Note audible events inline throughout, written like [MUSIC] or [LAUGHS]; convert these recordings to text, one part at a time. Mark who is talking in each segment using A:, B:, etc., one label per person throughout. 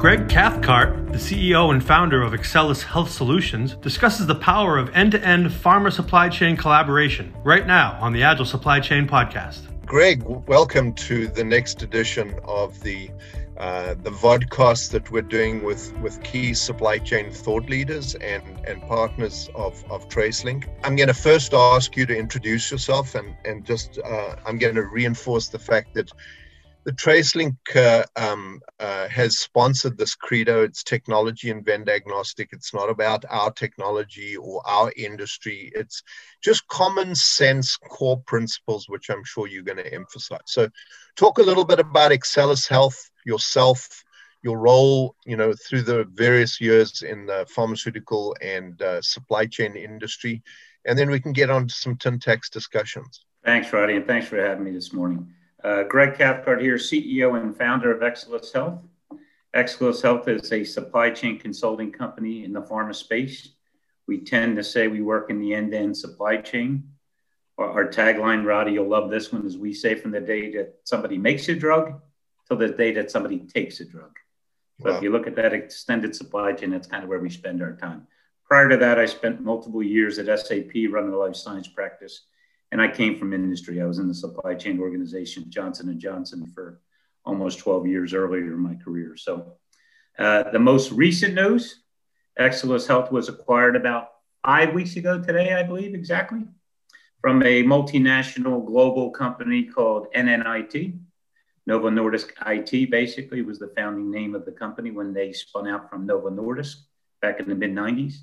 A: Greg Cathcart, the CEO and founder of Excellis Health Solutions, discusses the power of end to end pharma supply chain collaboration right now on the Agile Supply Chain Podcast.
B: Greg, welcome to the next edition of the uh, the vodcast that we're doing with, with key supply chain thought leaders and, and partners of, of TraceLink. I'm going to first ask you to introduce yourself and, and just uh, I'm going to reinforce the fact that the TraceLink uh, um, uh, has sponsored this credo. It's technology and vendor agnostic. It's not about our technology or our industry. It's just common sense core principles, which I'm sure you're going to emphasize. So, talk a little bit about Excellis Health, yourself, your role, you know, through the various years in the pharmaceutical and uh, supply chain industry, and then we can get on to some Tintex discussions.
C: Thanks, Roddy, and thanks for having me this morning. Uh, Greg Cathcart here, CEO and founder of Excellis Health. Excellis Health is a supply chain consulting company in the pharma space. We tend to say we work in the end to end supply chain. Our, our, tagline, Roddy, you'll love this one, is we say from the day that somebody makes a drug till the day that somebody takes a drug. So wow. if you look at that extended supply chain, that's kind of where we spend our time. Prior to that, I spent multiple years at SAP running the life science practice and I came from industry. I was in the supply chain organization Johnson and Johnson for almost 12 years earlier in my career. So uh, the most recent news, Excellis Health was acquired about five weeks ago today, I believe exactly, from a multinational global company called NNIT. Novo Nordisk IT basically was the founding name of the company when they spun out from Novo Nordisk back in the mid 90s.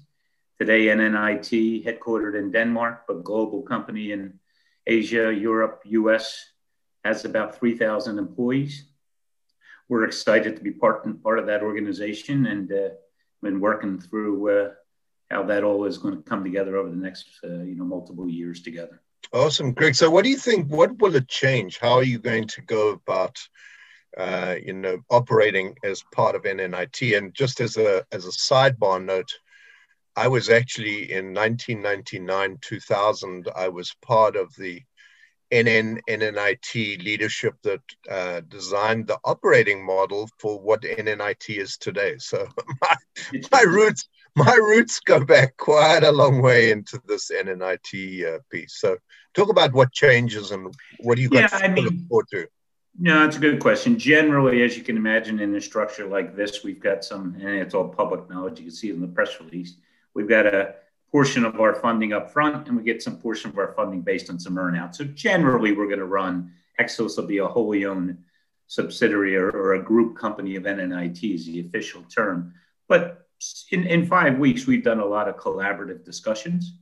C: Today, NNIT, headquartered in Denmark, but global company in Asia, Europe, US, has about 3,000 employees. We're excited to be part, part of that organization and uh, been working through uh, how that all is going to come together over the next uh, you know multiple years together.
B: Awesome, Greg. So, what do you think? What will it change? How are you going to go about, uh, you know, operating as part of NNIT? And just as a as a sidebar note, I was actually in 1999, 2000, I was part of the NN, NNIT leadership that uh, designed the operating model for what NNIT is today. So [LAUGHS] my, my roots, my roots go back quite a long way into this NNIT uh, piece. So talk about what changes and what do you yeah, I mean, look forward to?
C: No, it's a good question. Generally, as you can imagine, in a structure like this, we've got some, and it's all public knowledge. You can see it in the press release We've got a portion of our funding up front, and we get some portion of our funding based on some earnout. So generally, we're going to run Excellis will be a wholly owned subsidiary or, or, a group company of NNIT is the official term. But in, in five weeks, we've done a lot of collaborative discussions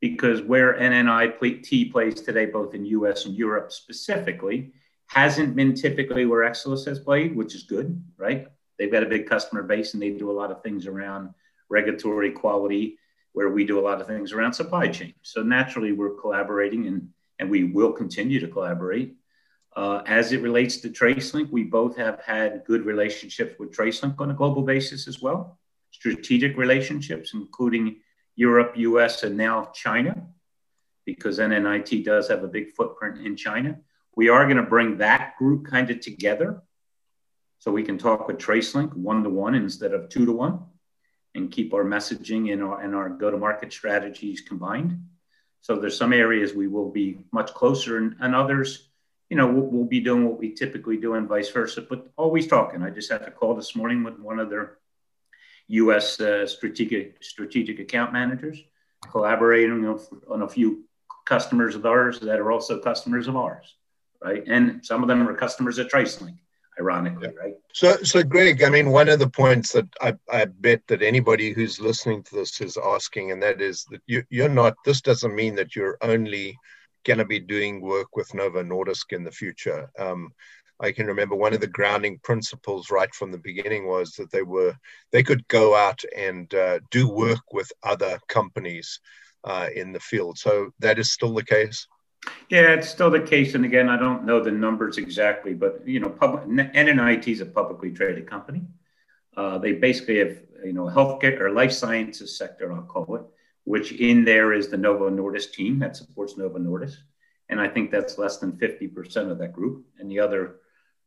C: because where NNIT plays today, both in US and Europe specifically, hasn't been typically where Excellis has played, which is good, right? They've got a big customer base and they do a lot of things around regulatory quality, where we do a lot of things around supply chain. So naturally, we're collaborating and, and we will continue to collaborate. Uh, as it relates to TraceLink, we both have had good relationships with TraceLink on a global basis as well, strategic relationships, including Europe, US, and now China, because NNIT does have a big footprint in China. We are going to bring that group kind of together so we can talk with TraceLink one to one instead of two to one and keep our messaging and our, and our go-to-market strategies combined. So there's some areas we will be much closer and, and others, you know, we'll, we'll, be doing what we typically do and vice versa, but always talking. I just had a call this morning with one of their U.S. Uh, strategic strategic account managers, collaborating on, on a few customers of ours that are also customers of ours, right? And some of them are customers at TraceLink ironically, yeah. right?
B: So, so Greg, I mean, one of the points that I, I bet that anybody who's listening to this is asking, and that is that you, you're not. This doesn't mean that you're only going to be doing work with Novo Nordisk in the future. Um, I can remember one of the grounding principles right from the beginning was that they were they could go out and uh, do work with other companies uh, in the field. So that is still the case.
C: Yeah, it's still the case. And again, I don't know the numbers exactly, but you know, public, NNIT is a publicly traded company. Uh, they basically have, you know, healthcare or life sciences sector, I'll call it, which in there is the Novo Nordisk team that supports Novo Nordisk. And I think that's less than 50% of that group. And the other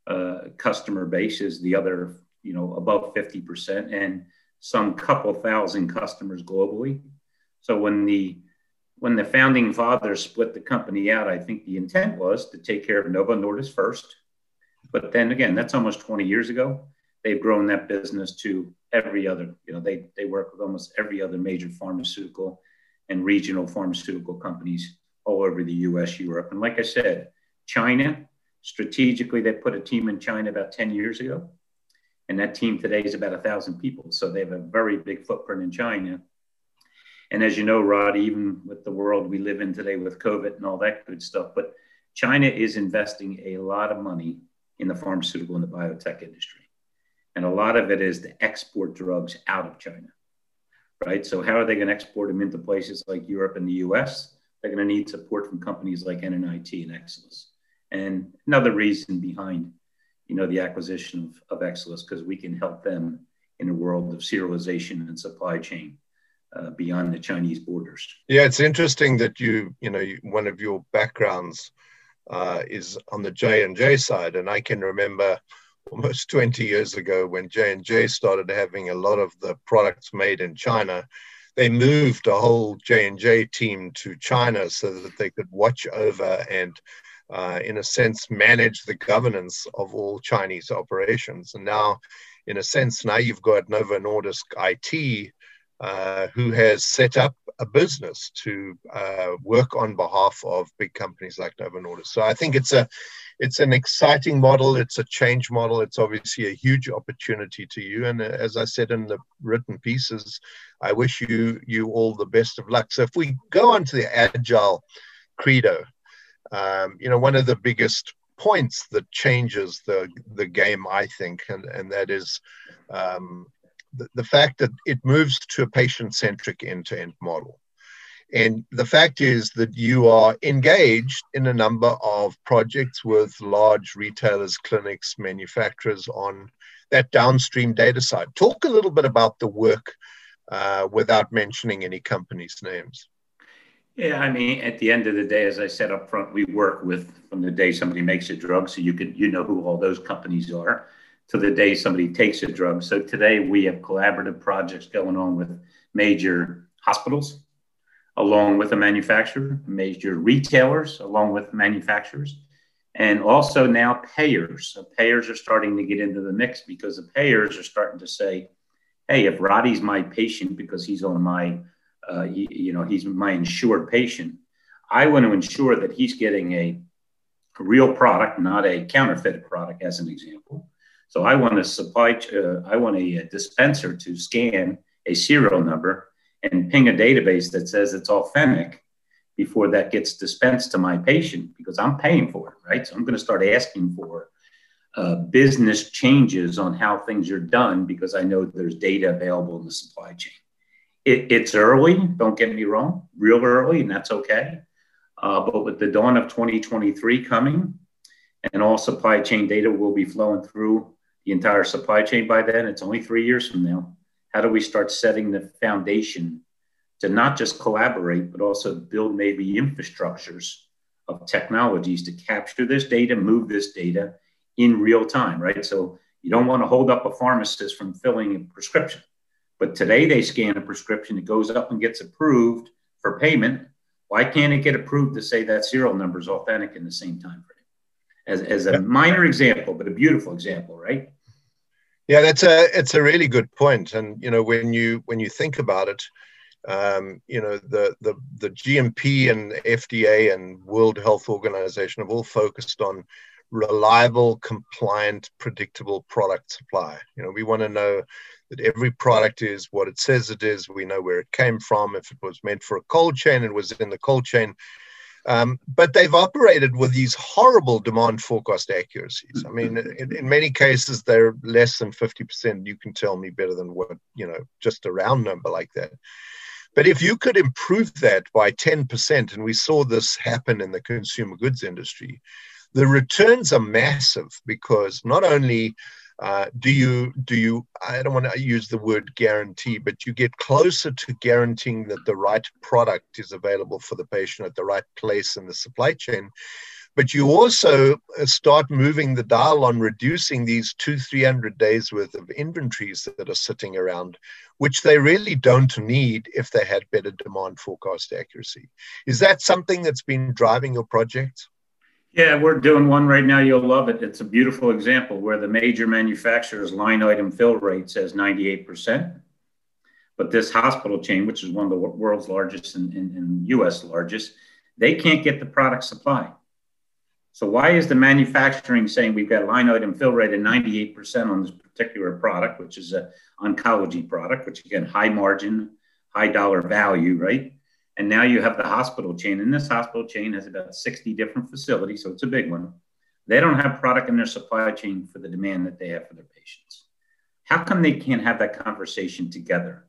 C: uh, customer base is the other you know, above 50%, and some couple thousand customers globally. So when the when the founding fathers split the company out, I think the intent was to take care of Novo Nordisk first. But then again, that's almost 20 years ago. They've grown that business to every other, you know, they, they work with almost every other major pharmaceutical and regional pharmaceutical companies all over the US, Europe. And like I said, China, strategically, they put a team in China about 10 years ago. And that team today is about a thousand people. So they have a very big footprint in China and as you know, Rod, even with the world we live in today with COVID and all that good stuff, but China is investing a lot of money in the pharmaceutical and the biotech industry. And a lot of it is to export drugs out of China, right? So, how are they going to export them into places like Europe and the US? They're going to need support from companies like NNIT and Excellis. And another reason behind you know, the acquisition of, of Excellis, because we can help them in a world of serialization and supply chain uh, beyond the Chinese borders.
B: Yeah, it's interesting that you, you know, you, one of your backgrounds uh, is on the J and J side, and I can remember almost [LAUGHS] 20 years ago when J and J started having a lot of the products made in China. They moved a whole J and J team to China so that they could watch over and, uh, in a sense, manage the governance of all Chinese operations. And now, in a sense, now you've got Novo Nordisk IT uh, who has set up a business to uh, work on behalf of big companies like Novo Nordisk. So I think it's a it's an exciting model. It's a change model. It's obviously a huge opportunity to you. And uh, as I said in the written pieces, I wish you you all the best of luck. So if we go on to the agile credo, um, you know, one of the biggest points that changes the the game, I think, and and that is um, the, fact that it moves to a patient centric end to end model. And the fact is that you are engaged in a number of projects with large retailers, clinics, manufacturers on that downstream data side. Talk a little bit about the work uh, without mentioning any companies' names.
C: Yeah, I mean, at the end of the day, as I said up front, we work with from the day somebody makes a drug, so you can you know who all those companies are to the day somebody takes a drug. So today we have collaborative projects going on with major hospitals, along with a manufacturer, major retailers, along with manufacturers, and also now payers. So payers are starting to get into the mix because the payers are starting to say, hey, if Roddy's my patient because he's on my, uh, you, you know, he's my insured patient, I want to ensure that he's getting a real product, not a counterfeit product, as an example. So I want a supply, uh, I want a, a dispenser to scan a serial number and ping a database that says it's authentic before that gets dispensed to my patient because I'm paying for it, right? So I'm going to start asking for uh, business changes on how things are done because I know there's data available in the supply chain. It, it's early, don't get me wrong, real early, and that's okay. Uh, but with the dawn of 2023 coming, and all supply chain data will be flowing through the entire supply chain by then. It's only three years from now. How do we start setting the foundation to not just collaborate, but also build maybe infrastructures of technologies to capture this data, move this data in real time, right? So you don't want to hold up a pharmacist from filling a prescription. But today they scan a prescription, it goes up and gets approved for payment. Why can't it get approved to say that serial number is authentic in the same time frame? As, as a minor example, but a beautiful example, right?
B: Yeah, that's a it's a really good point. And you know, when you when you think about it, um, you know, the the the GMP and FDA and World Health Organization have all focused on reliable, compliant, predictable product supply. You know, we want to know that every product is what it says it is. We know where it came from. If it was meant for a cold chain, it was in the cold chain. Um, but they've operated with these horrible demand forecast accuracies. I mean, in, in, many cases, they're less than 50%. You can tell me better than what, you know, just a round number like that. But if you could improve that by 10%, and we saw this happen in the consumer goods industry, the returns are massive because not only uh, do you do you i don't want to use the word guarantee but you get closer to guaranteeing that the right product is available for the patient at the right place in the supply chain but you also uh, start moving the dial on reducing these two, 300 days worth of inventories that are sitting around, which they really don't need if they had better demand forecast accuracy. Is that something that's been driving your projects?
C: Yeah, we're doing one right now. You'll love it. It's a beautiful example where the major manufacturer's line item fill rate says 98%. But this hospital chain, which is one of the world's largest and, US largest, they can't get the product supply. So why is the manufacturing saying we've got line item fill rate of 98% on this particular product, which is a oncology product, which again, high margin, high dollar value, right? And now you have the hospital chain, and this hospital chain has about 60 different facilities, so it's a big one. They don't have product in their supply chain for the demand that they have for their patients. How come they can't have that conversation together?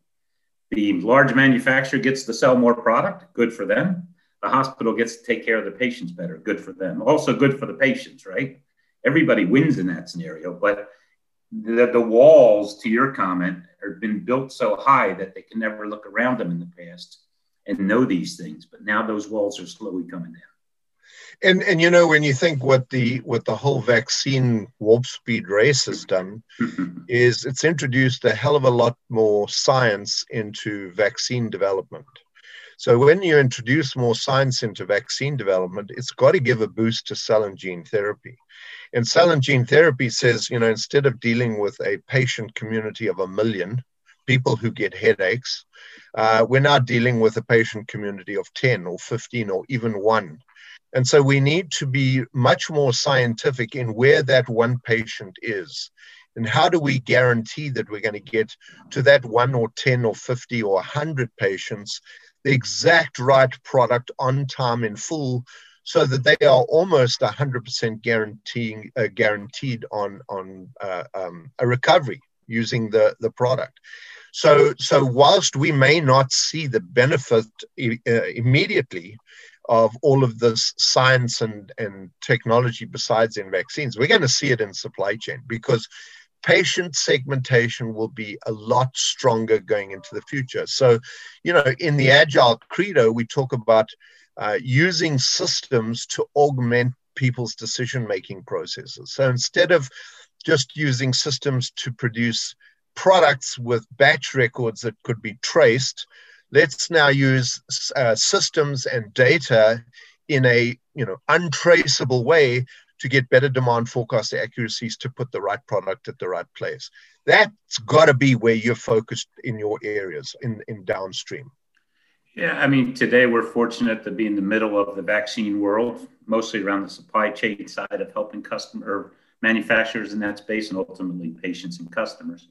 C: The large manufacturer gets to sell more product, good for them the hospital gets to take care of the patients better. Good for them. Also good for the patients, right? Everybody wins in that scenario. But the, the walls, to your comment, have been built so high that they can never look around them in the past and know these things. But now those walls are slowly coming down.
B: And and you know when you think what the what the whole vaccine warp speed race has done [LAUGHS] is it's introduced a hell of a lot more science into vaccine development. So when you introduce more science into vaccine development, it's got to give a boost to cell and gene therapy. And cell and gene therapy says, you know, instead of dealing with a patient community of a million people who get headaches, uh, we're now dealing with a patient community of 10 or 15 or even one. And so we need to be much more scientific in where that one patient is. And how do we guarantee that we're going to get to that one or 10 or 50 or 100 patients the exact right product on time in full so that they are almost 100% guaranteeing uh, guaranteed on on uh, um, a recovery using the the product so so whilst we may not see the benefit uh, immediately of all of this science and, and technology besides in vaccines we're going to see it in supply chain because patient segmentation will be a lot stronger going into the future. So, you know, in the Agile Credo, we talk about uh, using systems to augment people's decision making processes. So instead of just using systems to produce products with batch records that could be traced, let's now use uh, systems and data in a you know untraceable way to get better demand forecast accuracies to put the right product at the right place. That's got to be where you're focused in your areas in, in downstream.
C: Yeah, I mean, today we're fortunate to be in the middle of the vaccine world, mostly around the supply chain side of helping customer manufacturers in that space and ultimately patients and customers.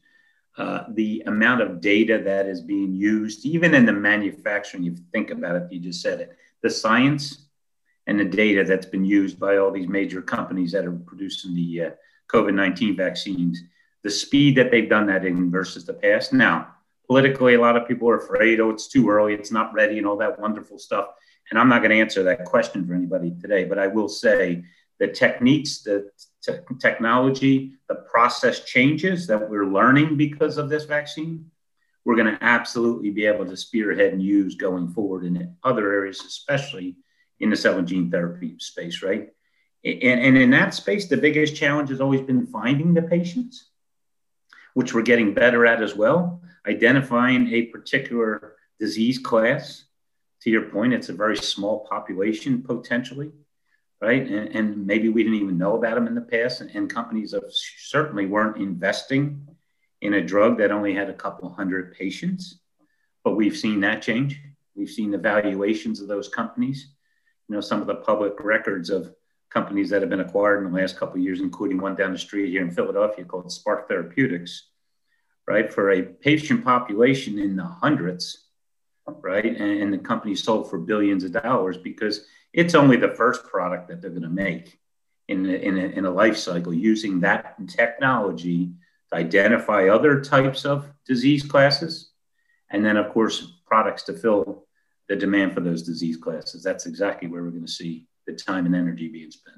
C: Uh, the amount of data that is being used, even in the manufacturing, you think about it, you just said it, the science and the data that's been used by all these major companies that are producing the uh, COVID 19 vaccines, the speed that they've done that in versus the past. Now, politically, a lot of people are afraid, oh, it's too early, it's not ready, and all that wonderful stuff. And I'm not going to answer that question for anybody today, but I will say the techniques, the technology, the process changes that we're learning because of this vaccine, we're going to absolutely be able to spearhead and use going forward in other areas, especially in the cell and gene therapy space, right? And, and in that space, the biggest challenge has always been finding the patients, which we're getting better at as well, identifying a particular disease class. To your point, it's a very small population potentially, right? And, and maybe we didn't even know about them in the past, and, and companies have certainly weren't investing in a drug that only had a couple hundred patients. But we've seen that change. We've seen the valuations of those companies you know some of the public records of companies that have been acquired in the last couple of years, including one down the street here in Philadelphia called Spark Therapeutics, right? For a patient population in the hundreds, right? And, and the company sold for billions of dollars because it's only the first product that they're going to make in a, in, a, in a life cycle using that technology to identify other types of disease classes. And then, of course, products to fill the demand for those disease classes. That's exactly where we're going to see the time and energy being spent.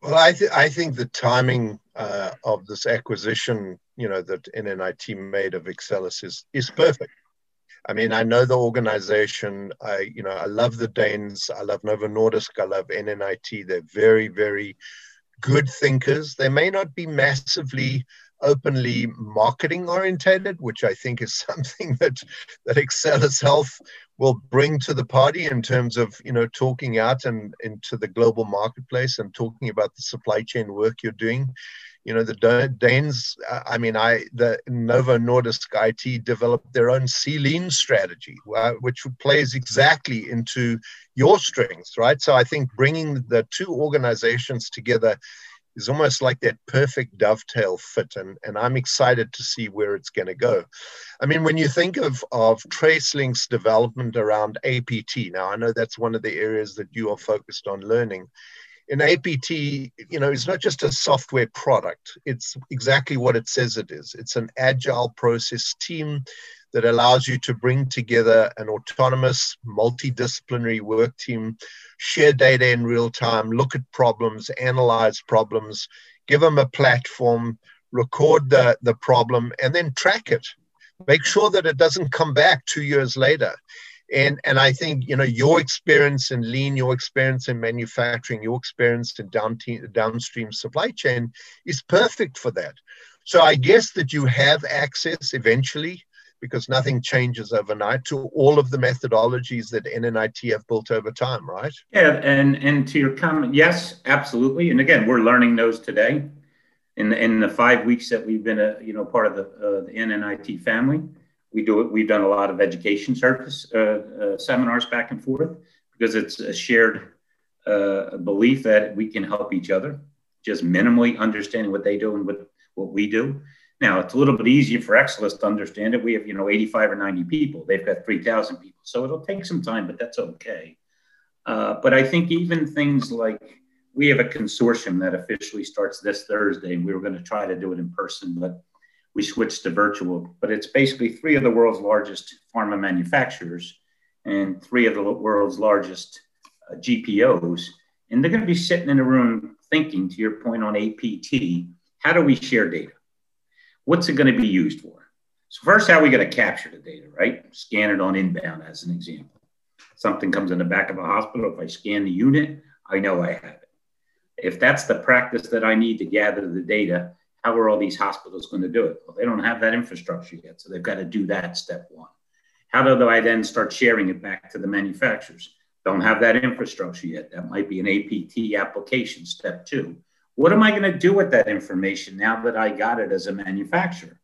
B: Well, I, th- I think the timing uh, of this acquisition, you know, that NNIT made of Excellis is, is perfect. I mean, I know the organization. I, you know, I love the Danes. I love Novo Nordisk. I love NNIT. They're very, very good thinkers. They may not be massively openly marketing orientated, which I think is [LAUGHS] something that that Excellis Health will bring to the party in terms of you know talking out and into the global marketplace and talking about the supply chain work you're doing you know the Danes. I mean, I the Novo Nordisk IT developed their own C-lean strategy, which plays exactly into your strengths, right? So I think bringing the two organizations together is almost like that perfect dovetail fit, and and I'm excited to see where it's going to go. I mean, when you think of of TraceLink's development around APT, now I know that's one of the areas that you are focused on learning in APT, you know, it's not just a software product. It's exactly what it says it is. It's an agile process team that allows you to bring together an autonomous, multidisciplinary work team, share data in real time, look at problems, analyze problems, give them a platform, record the, the problem, and then track it. Make sure that it doesn't come back two years later and and i think you know your experience in lean your experience in manufacturing your experience in down downstream supply chain is perfect for that so i guess that you have access eventually because nothing changes overnight to all of the methodologies that NNIT have built over time, right?
C: Yeah, and and to your comment, yes, absolutely. And again, we're learning those today. In the, in the five weeks that we've been a you know part of the, uh, the NNIT family, we do it. We've done a lot of education service uh, uh, seminars back and forth because it's a shared uh, belief that we can help each other. Just minimally understanding what they do and what what we do. Now it's a little bit easier for Excellis to understand it. We have you know 85 or 90 people. They've got 3,000 people, so it'll take some time, but that's okay. Uh, but I think even things like we have a consortium that officially starts this Thursday, and we were going to try to do it in person, but we switched to virtual. But it's basically three of the world's largest pharma manufacturers and three of the world's largest uh, GPOs. And they're going to be sitting in a room thinking, to your point on APT, how do we share data? What's it going to be used for? So, first, how are we going to capture the data, right? Scan it on inbound, as an example. Something comes in the back of a hospital. If I scan the unit, I know I have it. If that's the practice that I need to gather the data, how are all these hospitals going to do it? Well, they don't have that infrastructure yet. So they've got to do that step one. How do I then start sharing it back to the manufacturers? Don't have that infrastructure yet. That might be an APT application, step two. What am I going to do with that information now that I got it as a manufacturer?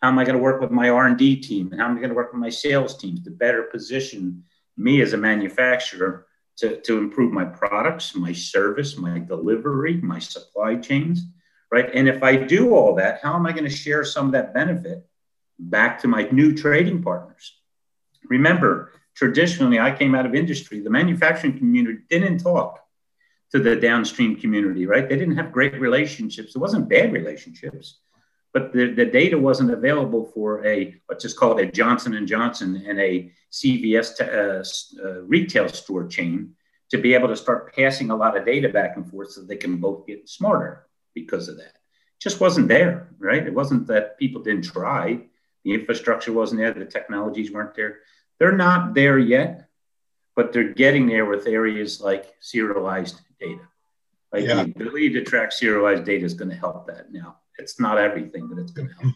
C: How am I going to work with my R&D team? And how am I going to work with my sales teams to better position me as a manufacturer to, to improve my products, my service, my delivery, my supply chains? Right? And if I do all that, how am I going to share some of that benefit back to my new trading partners? Remember, traditionally, I came out of industry. The manufacturing community didn't talk to the downstream community, right? They didn't have great relationships. It wasn't bad relationships, but the, the data wasn't available for a let's just call it a Johnson and Johnson and a CVS uh, uh, retail store chain to be able to start passing a lot of data back and forth so they can both get smarter because of that. It just wasn't there, right? It wasn't that people didn't try. The infrastructure wasn't there, the technologies weren't there. They're not there yet, but they're getting there with areas like serialized data. Like yeah. the ability to track serialized data is going to help that. Now, it's not everything, but it's going to help.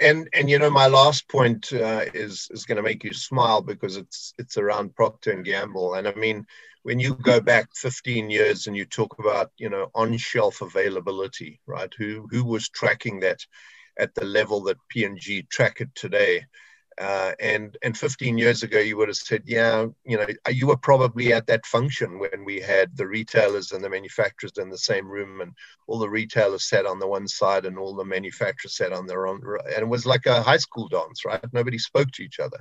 B: And and you know my last point uh, is is going to make you smile because it's it's around Procter and Gamble, and I mean when you go back 15 years and you talk about you know on shelf availability right? Who who was tracking that at the level that P&G track it today uh, and and 15 years ago, you would have said, yeah, you know, you were probably at that function when we had the retailers and the manufacturers in the same room, and all the retailers sat on the one side and all the manufacturers sat on their own, and it was like a high school dance, right? Nobody spoke to each other.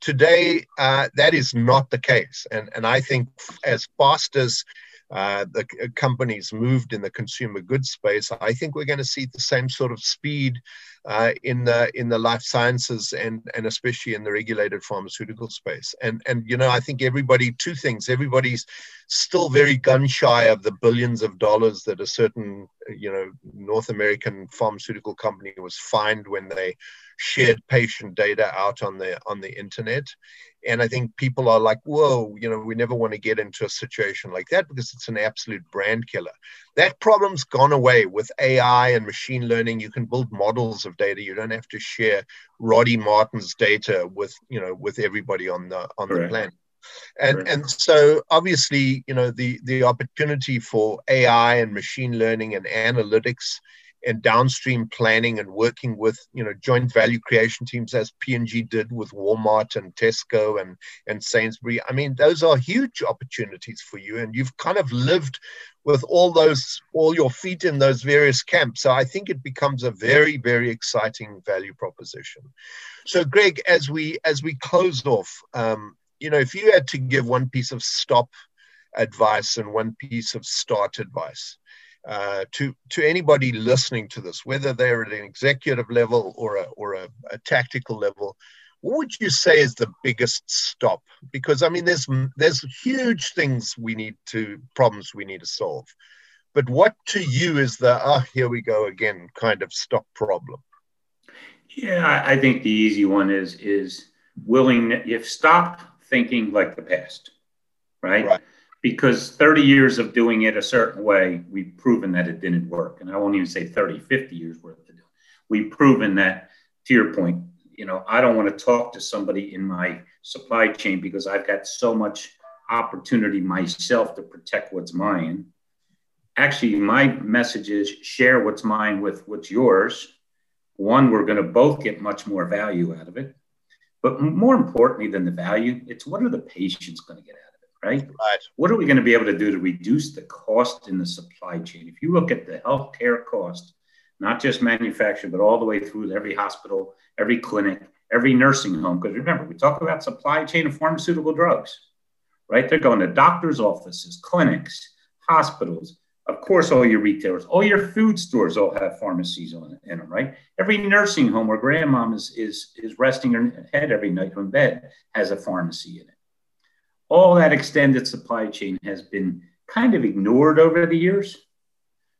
B: Today, uh, that is not the case, and and I think as fast as uh, the companies moved in the consumer goods space, I think we're going to see the same sort of speed uh, in the in the life sciences and and especially in the regulated pharmaceutical space. And and you know, I think everybody two things. Everybody's still very gun shy of the billions of dollars that a certain you know North American pharmaceutical company was fined when they shared patient data out on the on the internet and i think people are like whoa you know we never want to get into a situation like that because it's an absolute brand killer that problem's gone away with ai and machine learning you can build models of data. You don't have to share roddy martin's data with you know with everybody on the on the planet. And right. and so obviously you know the the opportunity for ai and machine learning and analytics and downstream planning and working with you know joint value creation teams as P&G did with Walmart and Tesco and and Sainsbury. I mean, those are huge opportunities for you, and you've kind of lived with all those all your feet in those various camps. So I think it becomes a very very exciting value proposition. So Greg, as we as we close off, um, you know, if you had to give one piece of stop advice and one piece of start advice uh, to to anybody listening to this, whether they're at an executive level or a or a, a, tactical level, what would you say is the biggest stop? Because I mean, there's there's huge things we need to problems we need to solve, but what to you is the ah oh, here we go again kind of stop problem?
C: Yeah, I think the easy one is is willing. If stop thinking like the past, right? right because 30 years of doing it a certain way, we've proven that it didn't work. And I won't even say 30, 50 years worth of doing We've proven that, to your point, you know, I don't want to talk to somebody in my supply chain because I've got so much opportunity myself to protect what's mine. Actually, my message is share what's mine with what's yours. One, we're going to both get much more value out of it. But more importantly than the value, it's what are the patients going to get out right? Right. What are we going to be able to do to reduce the cost in the supply chain? If you look at the healthcare cost, not just manufacturing, but all the way through every hospital, every clinic, every nursing home, because remember, we talk about supply chain of pharmaceutical drugs, right? They're going to doctors' offices, clinics, hospitals, of course, all your retailers, all your food stores all have pharmacies on in them, right? Every nursing home where grandmom is, is, is resting her head every night in bed has a pharmacy in it all that extended supply chain has been kind of ignored over the years.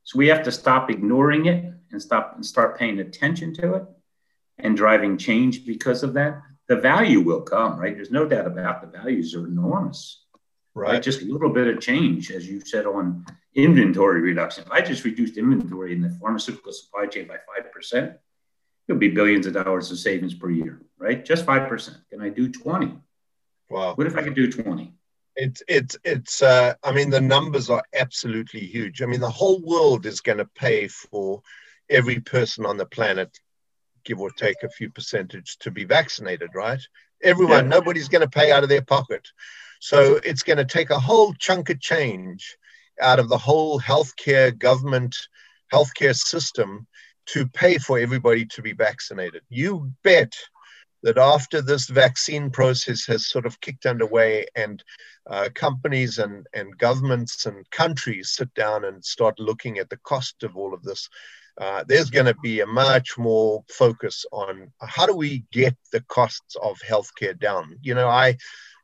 C: So we have to stop ignoring it and stop and start paying attention to it and driving change because of that. The value will come, right? There's no doubt about the values are enormous. Right. right. Just a little bit of change, as you said, on inventory reduction. If I just reduced inventory in the pharmaceutical supply chain by 5%, it'll be billions of dollars of savings per year, right? Just 5%. Can I do 20? Wow. What if I could do 20?
B: It's it's it's uh, I mean the numbers are absolutely huge. I mean the whole world is going to pay for every person on the planet, give or take a few percentage, to be vaccinated, right? Everyone, yeah. nobody's going to pay out of their pocket. So it's going to take a whole chunk of change out of the whole healthcare government healthcare system to pay for everybody to be vaccinated. You bet that after this vaccine process has sort of kicked underway and uh, companies and, and governments and countries sit down and start looking at the cost of all of this, uh, there's going to be a much more focus on how do we get the costs of healthcare down. You know, I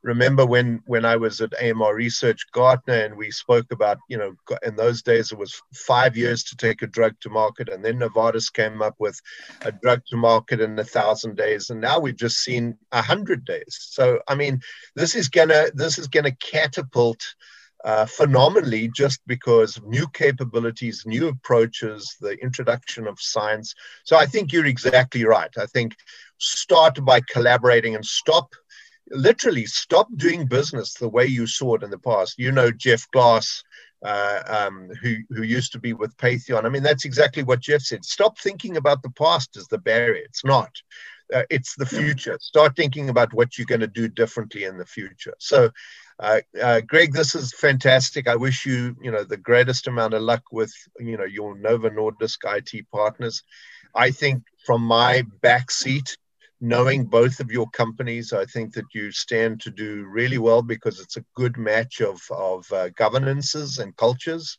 B: remember when when I was at AMR Research Gartner and we spoke about you know in those days it was five years to take a drug to market and then Novartis came up with a drug to market in a thousand days and now we've just seen a hundred days. So I mean this is gonna this is gonna catapult. Uh, phenomenally just because new capabilities, new approaches, the introduction of science. So I think you're exactly right. I think start by collaborating and stop literally stop doing business the way you saw it in the past. You know, Jeff Glass, uh, um, who, who used to be with Patheon. I mean, that's exactly what Jeff said. Stop thinking about the past as the barrier. It's not. Uh, it's the future. Start thinking about what you're going to do differently in the future. So, uh, uh, Greg, this is fantastic. I wish you, you know, the greatest amount of luck with, you know, your Nova Nordisk IT partners. I think from my back seat, knowing both of your companies, I think that you stand to do really well because it's a good match of, of uh, governances and cultures.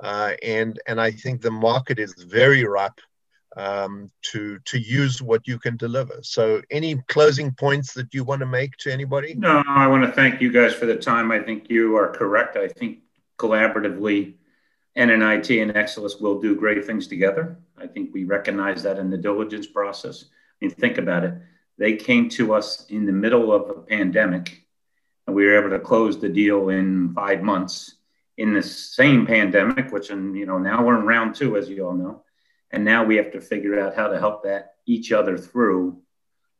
B: Uh, and, and I think the market is very ripe um, to, to use what you can deliver. So, any closing points that you want to make to anybody?
C: No, I want to thank you guys for the time. I think you are correct. I think collaboratively, NNIT and Excellis will do great things together. I think we recognize that in the diligence process. Mean, think about it. They came to us in the middle of a pandemic, and we were able to close the deal in five months in the same pandemic, which, and you know, now we're in round two, as you all know, and now we have to figure out how to help that each other through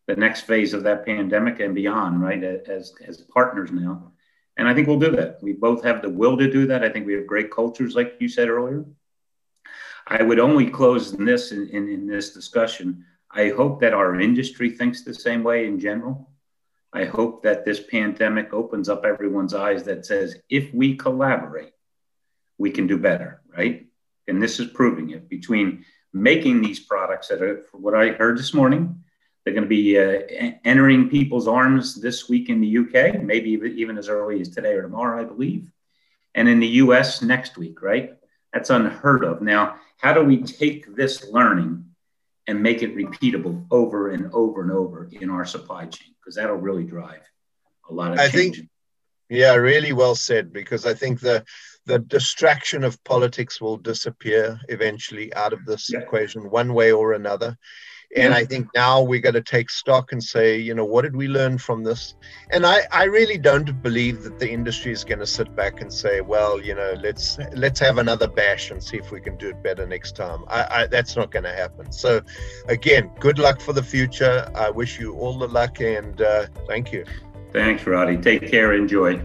C: the next phase of that pandemic and beyond, right? As as partners now, and I think we'll do that. We both have the will to do that. I think we have great cultures, like you said earlier. I would only close in this in, in, in this discussion I hope that our industry thinks the same way in general. I hope that this pandemic opens up everyone's eyes that says if we collaborate, we can do better, right? And this is proving it between making these products that are, what I heard this morning, they're going to be uh, entering people's arms this week in the UK, maybe even as early as today or tomorrow, I believe, and in the US next week, right? That's unheard of. Now, how do we take this learning and make it repeatable over and over and over in our supply chain because that'll really drive a lot of I change.
B: Think, yeah, really well said because I think the the distraction of politics will disappear eventually out of this yeah. equation one way or another. And I think now we're going to take stock and say, you know, what did we learn from this? And I, I really don't believe that the industry is going to sit back and say, well, you know, let's let's have another bash and see if we can do it better next time. I, I, that's not going to happen. So, again, good luck for the future. I wish you all the luck and uh, thank you.
C: Thanks, Roddy. Take care. Enjoy.